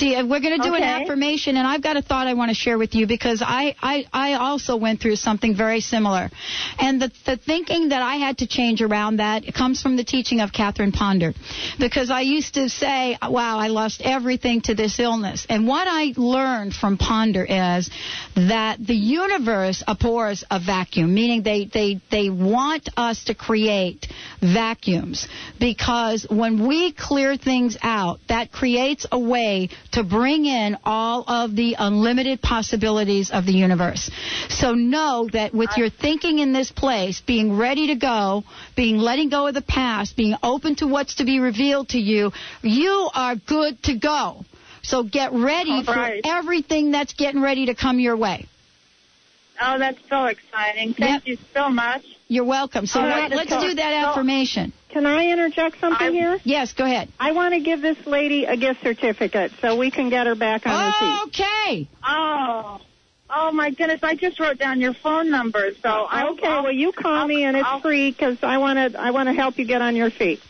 A: You- We're going to do an affirmation, and I've got a thought I want to share with you because I, I, I also went through something very similar. And the, the thinking that I had to change around that comes from the teaching of Catherine Ponder. Because I used to say, wow, I lost everything to this illness. And what I learned from Ponder is that the universe abhors a vacuum, meaning they, they, they want us to create vacuums because when we clear things out, that creates a way to bring in all of the unlimited possibilities of the universe. So know that with your thinking in this place, being ready to go, being letting go of the past, being open to what's to be revealed to you, you are good to go. So get ready
M: right.
A: for everything that's getting ready to come your way.
M: Oh, that's so exciting. Thank you so much.
A: You're welcome. So
M: All
A: let-
M: right,
A: let's
M: so-
A: do that
C: so-
A: affirmation.
C: Can I interject something here?
A: Yes, go ahead.
C: I want to give this lady a gift certificate so we can get her back on her feet.
A: Okay.
M: Oh. Oh my goodness! I just wrote down your phone number, so I
C: Okay, well you call me and it's free because I want to I want to help you get on your feet.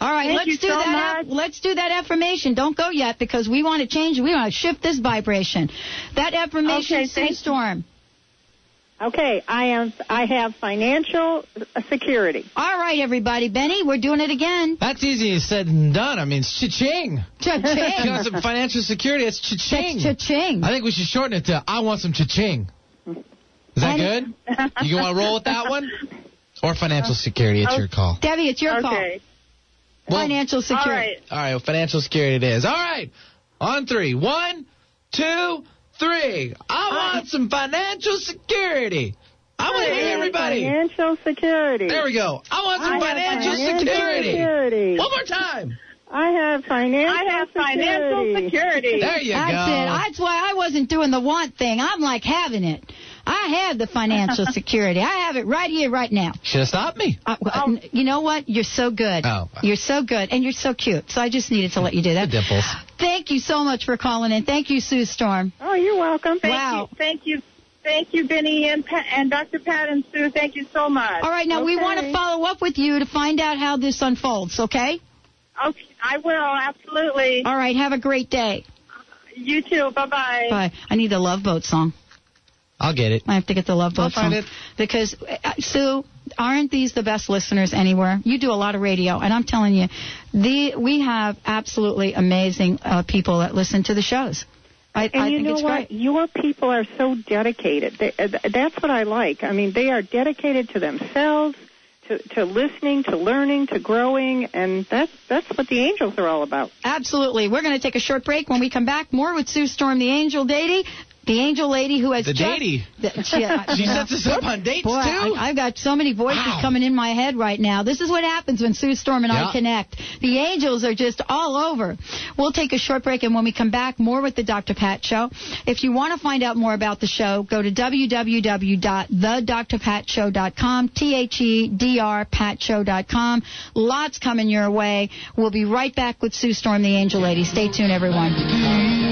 A: All right,
C: Thank
A: let's
C: you
A: do
C: so
A: that. aff- let's do that affirmation. Don't go yet because we want to change. We want to shift this vibration. That affirmation,
C: Okay,
A: Sue
C: thank-
A: Storm.
C: Okay, I am I have financial security.
A: All right, everybody. Benny, we're doing it again.
B: That's easier said than done. I mean, it's cha-ching.
A: Cha-ching.
B: You got some financial security. It's cha-ching.
A: That's cha-ching.
B: I think we should shorten it to I want some cha-ching. Is that good? You want to roll with that one? Or financial security? It's your call.
A: Debbie, it's your
M: Okay.
A: call. financial security.
B: All right, well, financial security it is. All right, on three. One, two, three. I want some financial security. I want to hear everybody.
C: Financial security.
B: There we go. I want some
C: I have
B: financial,
C: financial
B: security.
C: security.
B: One more time.
C: I have financial
M: I have financial security.
B: There you
A: That's
B: go.
A: it. That's why I wasn't doing the want thing. I'm like having it. I have the financial security. I have it right here, right now.
B: Should have stopped me.
A: Uh, well, You know what? You're so good.
B: Oh.
A: You're so good, and you're so cute. So I just needed to let you do that.
B: Dimples.
A: Thank you so much for calling in. Thank you, Sue Storm.
C: Oh, you're welcome.
M: Thank
A: Wow.
M: you, thank you, thank you, Benny and Pat, and Dr. Pat and Sue. Thank you so much.
A: All right, now we want to follow up with you to find out how this unfolds, okay?
M: Okay, I will absolutely.
A: All right, have a great day.
M: You too. Bye bye.
A: Bye. I need the Love Boat song.
B: I'll get it.
A: I have to get the Love
B: I'll
A: Boat
B: find
A: song.
B: it.
A: Because, uh, Sue, aren't these the best listeners anywhere? You do a lot of radio, and I'm telling you, the we have absolutely amazing uh, people that listen to the shows. I,
C: And
A: I
C: you
A: think
C: know what?
A: great.
C: Your people are so dedicated. They, uh, that's what I like. I mean, they are dedicated to themselves, to, to listening, to learning, to growing, and that's that's what the angels are all about.
A: Absolutely. We're going to take a short break. When we come back, more with Sue Storm, the angel lady, the angel lady who has
B: The
A: just,
B: datey.
A: The- she, uh,
B: She sets us up on dates,
A: Boy,
B: too.
A: I, I've got so many voices
B: Wow.
A: coming in my head right now. This is what happens when Sue Storm and
B: Yeah.
A: I connect. The angels are just all over. We'll take a short break, and when we come back, more with the Dr. Pat Show. If you want to find out more about the show, go to www.thedrpatshow.com, T-H-E-D-R patshow.com. Lots coming your way. We'll be right back with Sue Storm, the angel lady. Stay tuned, everyone.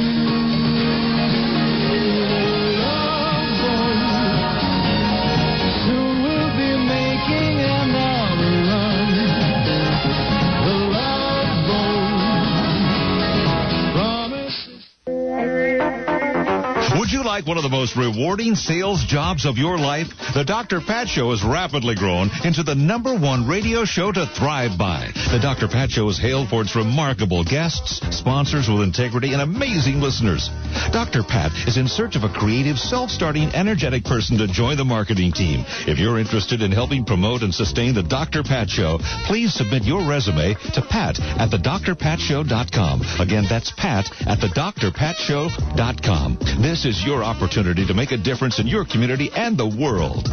N: Like one of the most rewarding sales jobs of your life? The Dr. Pat Show has rapidly grown into the number one radio show to thrive by. The Dr. Pat Show is hailed for its remarkable guests, sponsors with integrity, and amazing listeners. Dr. Pat is in search of a creative, self-starting, energetic person to join the marketing team. If you're interested in helping promote and sustain the Dr. Pat Show, please submit your resume to pat at thedrpatshow.com. Again, that's pat at thedrpatshow.com. This is your opportunity to make a difference in your community and the world.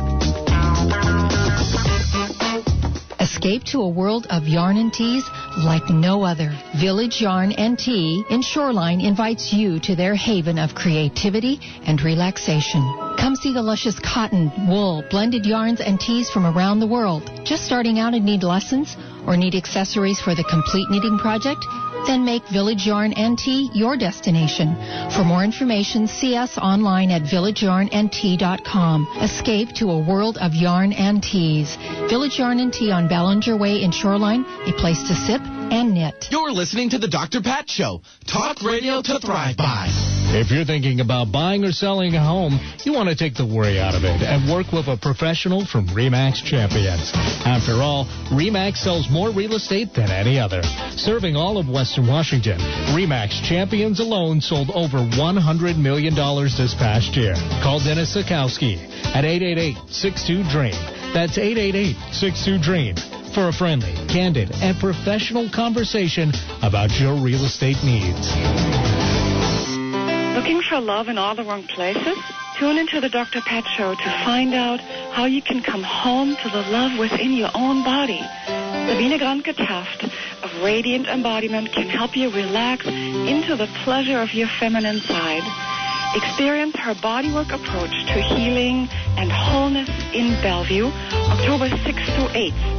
O: Escape to a world of yarn and teas like no other. Village Yarn and Tea in Shoreline invites you to their haven of creativity and relaxation. Come see the luscious cotton, wool, blended yarns and teas from around the world. Just starting out and need lessons or need accessories for the complete knitting project? Then make Village Yarn and Tea your destination. For more information, see us online at villageyarnandtea.com. Escape to a world of yarn and teas. Village Yarn and Tea on Ballinger Way in Shoreline, a place to sip and knit.
B: You're listening to the Dr. Pat Show. Talk radio to thrive by.
P: If you're thinking about buying or selling a home, you want to take the worry out of it and work with a professional from REMAX Champions. After all, REMAX sells more real estate than any other. Serving all of Western Washington, REMAX Champions alone sold over $100 million this past year. Call Dennis Sikowski at 888-62-DREAM. That's 888-62-DREAM for a friendly, candid, and professional conversation about your real estate needs.
Q: Looking for love in all the wrong places? Tune into the Dr. Pat Show to find out how you can come home to the love within your own body. Sabine Granke Taft of Radiant Embodiment can help you relax into the pleasure of your feminine side. Experience her bodywork approach to healing and wholeness in Bellevue, October 6th to 8th.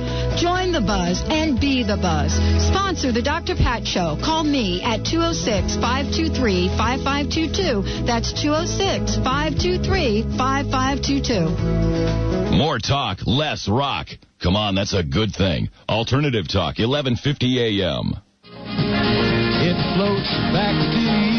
A: Join the buzz and be the buzz. Sponsor the Dr. Pat Show. Call me at 206 523 5522. That's 206 523 5522.
F: More talk, less rock. Come on, that's a good thing. Alternative Talk, 1150 a.m.
R: It floats back to you.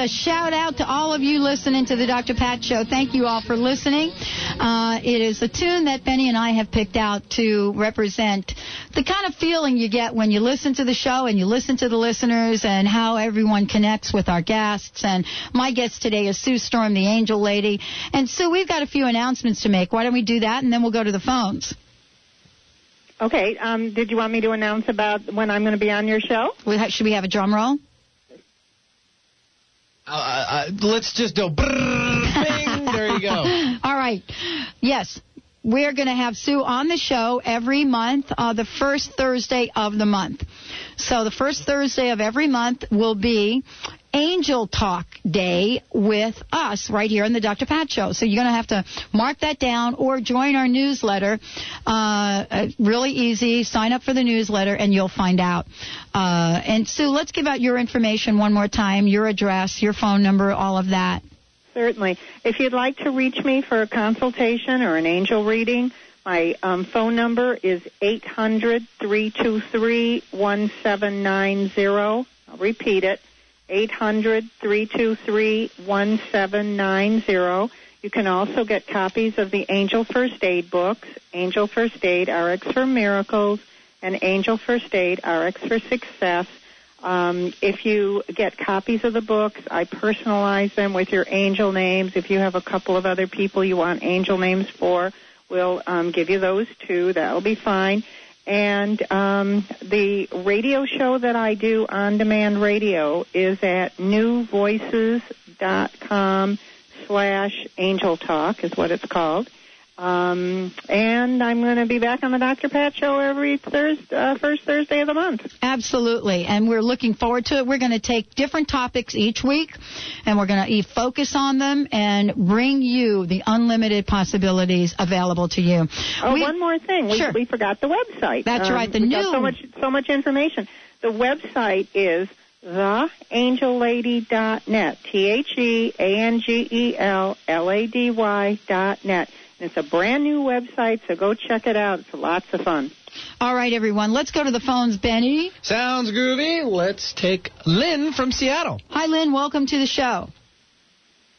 A: A shout out to all of you listening to the Dr. Pat Show. Thank you all for listening. Uh, it is a tune that Benny and I have picked out to represent the kind of feeling you get when you listen to the show and you listen to the listeners and how everyone connects with our guests. And my guest today is Sue Storm, the Angel Lady. And Sue, we've got a few announcements to make. Why don't we do that and then we'll go to the phones?
C: Okay. Um, did you want me to announce about when I'm going to be on your show?
A: Should we have a drum roll?
B: Uh, uh, let's just do Bing. There you go.
A: All right. Yes. We're going to have Sue on the show every month, uh, the first Thursday of the month. So the first Thursday of every month will be Angel Talk Day with us right here in the Dr. Pat Show. So you're going to have to mark that down or join our newsletter. Uh, uh, really easy. Sign up for the newsletter and you'll find out. Uh, and Sue, let's give out your information one more time, your address, your phone number, all of that.
C: Certainly. If you'd like to reach me for a consultation or an angel reading, my um, phone number is eight hundred. I'll repeat it. Eight hundred three two three one seven nine zero. You can also get copies of the Angel First Aid books, Angel First Aid RX for Miracles, and Angel First Aid RX for Success. Um, if you get copies of the books, I personalize them with your angel names. If you have a couple of other people you want angel names for, we'll um, give you those too. That'll be fine. And um, the radio show that I do on demand radio is at newvoices.com slash angel talk is what it's called. Um, and I'm going to be back on the Dr. Pat Show every Thursday, uh, first Thursday of the month.
A: Absolutely, and we're looking forward to it. We're going to take different topics each week, and we're going to focus on them and bring you the unlimited possibilities available to you.
C: Oh,
A: We-
C: one more thing. We,
A: Sure.
C: we forgot the website.
A: That's
C: Um,
A: right, the
C: we got
A: new-
C: so much so much information. The website is theangellady.net. T H E A N G E L L A D Y dot net. And it's a brand new website, so go check it out. It's lots of fun.
A: All right, everyone, let's go to the phones, Benny.
B: Sounds groovy. Let's take Lynn from Seattle.
A: Hi, Lynn. Welcome to the show.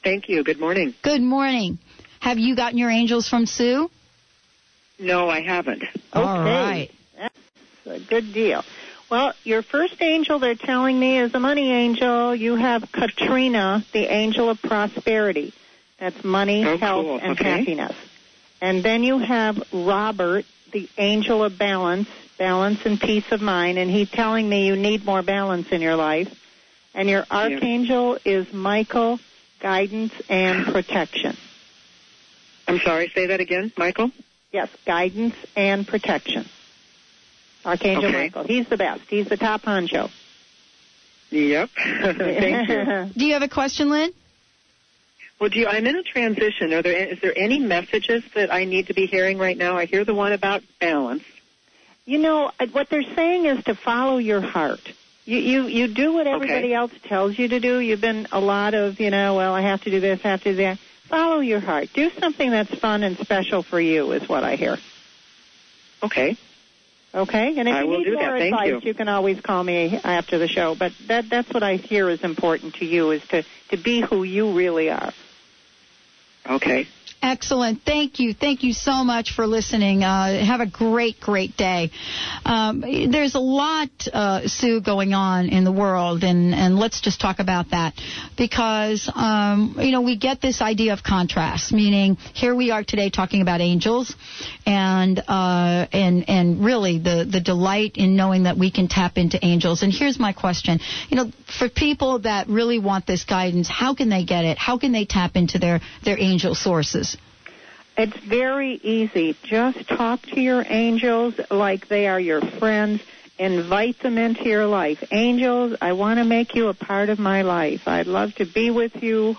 S: Thank you. Good morning.
A: Good morning. Have you gotten your angels from Sue?
S: No, I haven't.
A: All right.
C: That's a good deal. Well, your first angel they're telling me is a money angel. You have Katrina, the angel of prosperity. That's money,
S: Oh,
C: health,
S: cool.
C: and
S: Okay.
C: happiness. And then you have Robert, the angel of balance, balance and peace of mind. And he's telling me you need more balance in your life. And your archangel is Michael, guidance and protection.
S: I'm sorry, say that again, Michael?
C: Yes, guidance and protection. Archangel
S: Okay.
C: Michael. He's the best. He's the top honcho.
S: Yep. Thank you.
A: Do you have a question, Lynn?
S: Well, do you, I'm in a transition. Are there is there any messages that I need to be hearing right now? I hear the one about balance.
C: You know what they're saying is to follow your heart. You you you do what everybody else tells you to do. You've been a lot of you know. Well, I have to do this, I have to do that. Follow your heart. Do something that's fun and special for you, is what I hear.
S: Okay.
C: Okay, and if
S: I
C: you
S: will
C: need
S: do
C: more advice,
S: you.
C: can always call me after the show. But that that's what I hear is important to you is to to be who you really are.
S: Okay.
A: Excellent. Thank you. Thank you so much for listening. Uh, have a great, great day. Um, there's a lot, uh, Sue, going on in the world, and, and let's just talk about that because, um, you know, we get this idea of contrast, meaning here we are today talking about angels and, uh, and, and really the, the delight in knowing that we can tap into angels. And here's my question. You know, for people that really want this guidance, how can they get it? How can they tap into their, their angel sources?
C: It's very easy. Just talk to your angels like they are your friends. Invite them into your life. Angels, I want to make you a part of my life. I'd love to be with you,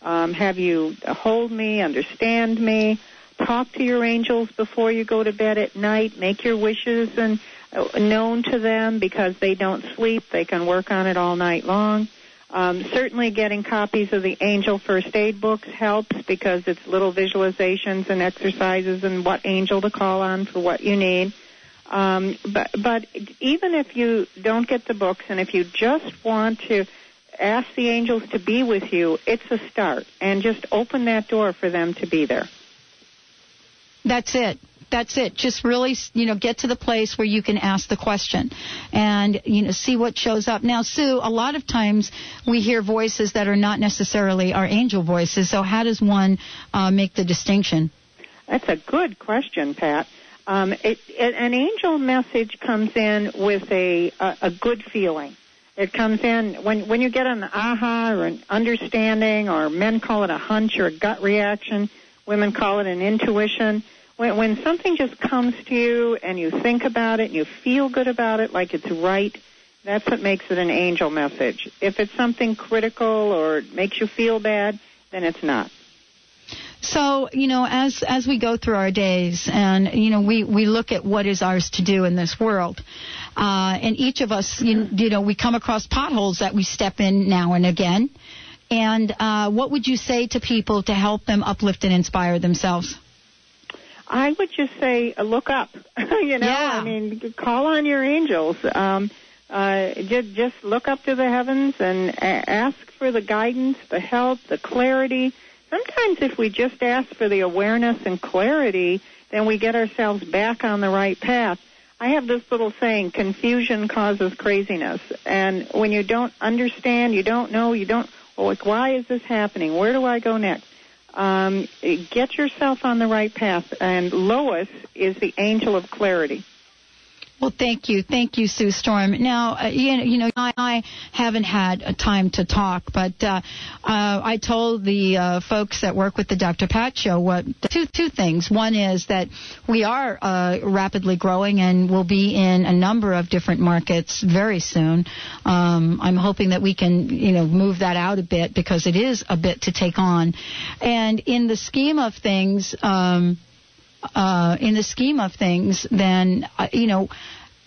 C: um, have you hold me, understand me. Talk to your angels before you go to bed at night. Make your wishes and uh, known to them because they don't sleep. They can work on it all night long. Um, certainly, getting copies of the Angel First Aid books helps because it's little visualizations and exercises and what angel to call on for what you need. Um, but but even if you don't get the books and if you just want to ask the angels to be with you, it's a start, and just open that door for them to be there.
A: That's it. That's it. Just really, you know, get to the place where you can ask the question and, you know, see what shows up. Now, Sue, a lot of times we hear voices that are not necessarily our angel voices. So how does one uh, make the distinction?
C: That's a good question, Pat. Um, it, it, an angel message comes in with a, a, a good feeling. It comes in when when you get an aha or an understanding, or men call it a hunch or a gut reaction. Women call it an intuition. When, when something just comes to you and you think about it and you feel good about it, like it's right, that's what makes it an angel message. If it's something critical or makes you feel bad, then it's not.
A: So, you know, as as we go through our days and you know, we we look at what is ours to do in this world. Uh, and each of us, you, you know, we come across potholes that we step in now and again. And uh, what would you say to people to help them uplift and inspire themselves?
C: I would just say, uh, look up. you know,
A: Yeah.
C: I mean, call on your angels. Um, uh, just, just look up to the heavens and ask for the guidance, the help, the clarity. Sometimes, if we just ask for the awareness and clarity, then we get ourselves back on the right path. I have this little saying: confusion causes craziness. And when you don't understand, you don't know, you don't. Like, why is this happening? Where do I go next? Um, get yourself on the right path. And Lois is the angel of clarity.
A: Well, thank you, thank you, Sue Storm. Now, uh, you, know, you know, I, I haven't had a time to talk, but uh, uh, I told the uh, folks that work with the Dr. Pat Show what two two things. One is that we are uh, rapidly growing and will be in a number of different markets very soon. Um, I'm hoping that we can, you know, move that out a bit because it is a bit to take on. And in the scheme of things. Um, uh, in the scheme of things, then, uh, you know,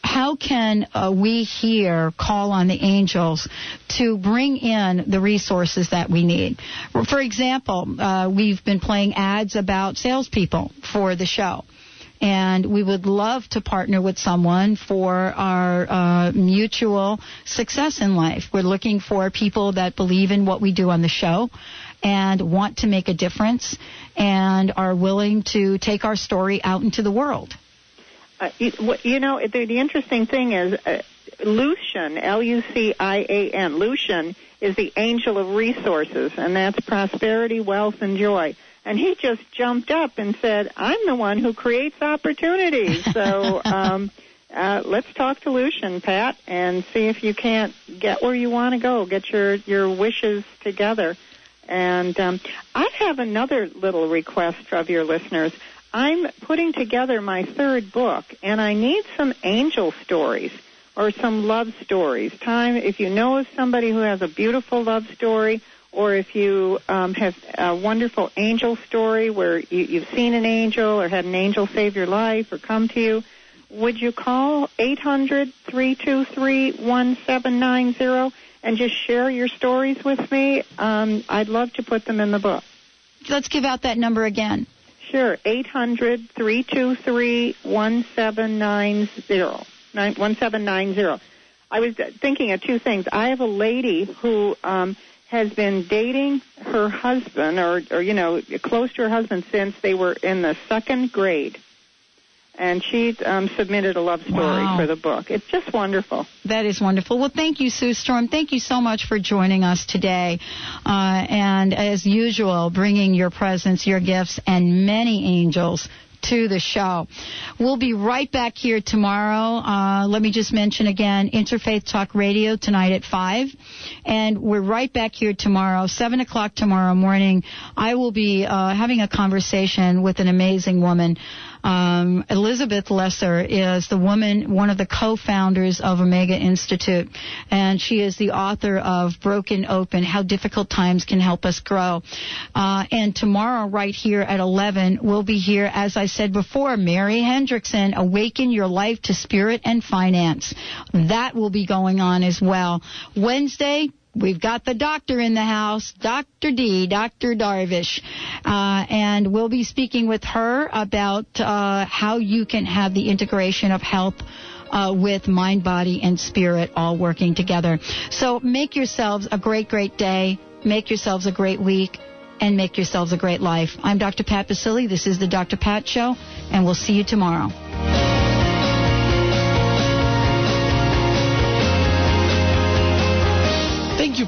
A: how can uh, we here call on the angels to bring in the resources that we need? For example, uh, we've been playing ads about salespeople for the show. And we would love to partner with someone for our uh, mutual success in life. We're looking for people that believe in what we do on the show and want to make a difference and are willing to take our story out into the world.
C: Uh, you, you know, the, the interesting thing is, uh, Lucian, L-U-C-I-A-N, Lucian is the angel of resources, and that's prosperity, wealth, and joy. And he just jumped up and said, I'm the one who creates opportunities. So, um, uh, let's talk to Lucian, Pat, and see if you can't get where you want to go, get your, your wishes together. And um, I have another little request of your listeners. I'm putting together my third book, and I need some angel stories or some love stories. Time, if you know of somebody who has a beautiful love story, or if you um, have a wonderful angel story where you, you've seen an angel or had an angel save your life or come to you, would you call 800-323-1790 and just share your stories with me? Um, I'd love to put them in the book.
A: let's give out that number again.
C: Sure, eight hundred three two three one seven nine zero nine one seven nine zero. I was thinking of two things. I have a lady who um, has been dating her husband, or, or you know, close to her husband since they were in the second grade, and she um, submitted a love story
A: Wow.
C: for the book. It's just wonderful.
A: That is wonderful. Well, thank you, Sue Storm. Thank you so much for joining us today. Uh, and as usual, bringing your presence, your gifts, and many angels to the show. We'll be right back here tomorrow. Uh, let me just mention again, Interfaith Talk Radio tonight at 5. And we're right back here tomorrow, 7 o'clock tomorrow morning. I will be uh, having a conversation with an amazing woman. Um, Elizabeth Lesser is the woman, one of the co-founders of Omega Institute, and she is the author of Broken Open: How Difficult Times Can Help Us Grow. Uh, and tomorrow, right here at 11, we'll be here, as I said before, Mary Hendrickson, Awaken Your Life to Spirit and Finance. That will be going on as well. Wednesday, We've got the doctor in the house, Dr. D, Dr. Darvish, uh, and we'll be speaking with her about uh, how you can have the integration of health uh, with mind, body, and spirit all working together. So make yourselves a great, great day. Make yourselves a great week. And make yourselves a great life. I'm Dr. Pat Baccili. This is the Dr. Pat Show, and we'll see you tomorrow.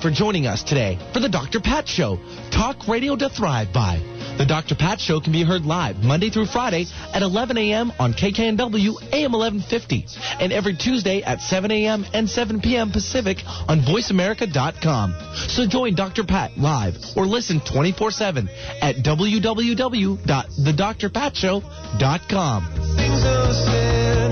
B: For joining us today for the Dr. Pat Show, talk radio to thrive by. The Dr. Pat Show can be heard live Monday through Friday at 11 a.m. on KKNW AM 1150 and every Tuesday at 7 a.m. and 7 p.m. Pacific on VoiceAmerica.com. So join Dr. Pat live or listen 24-7 at www.thedrpatshow.com.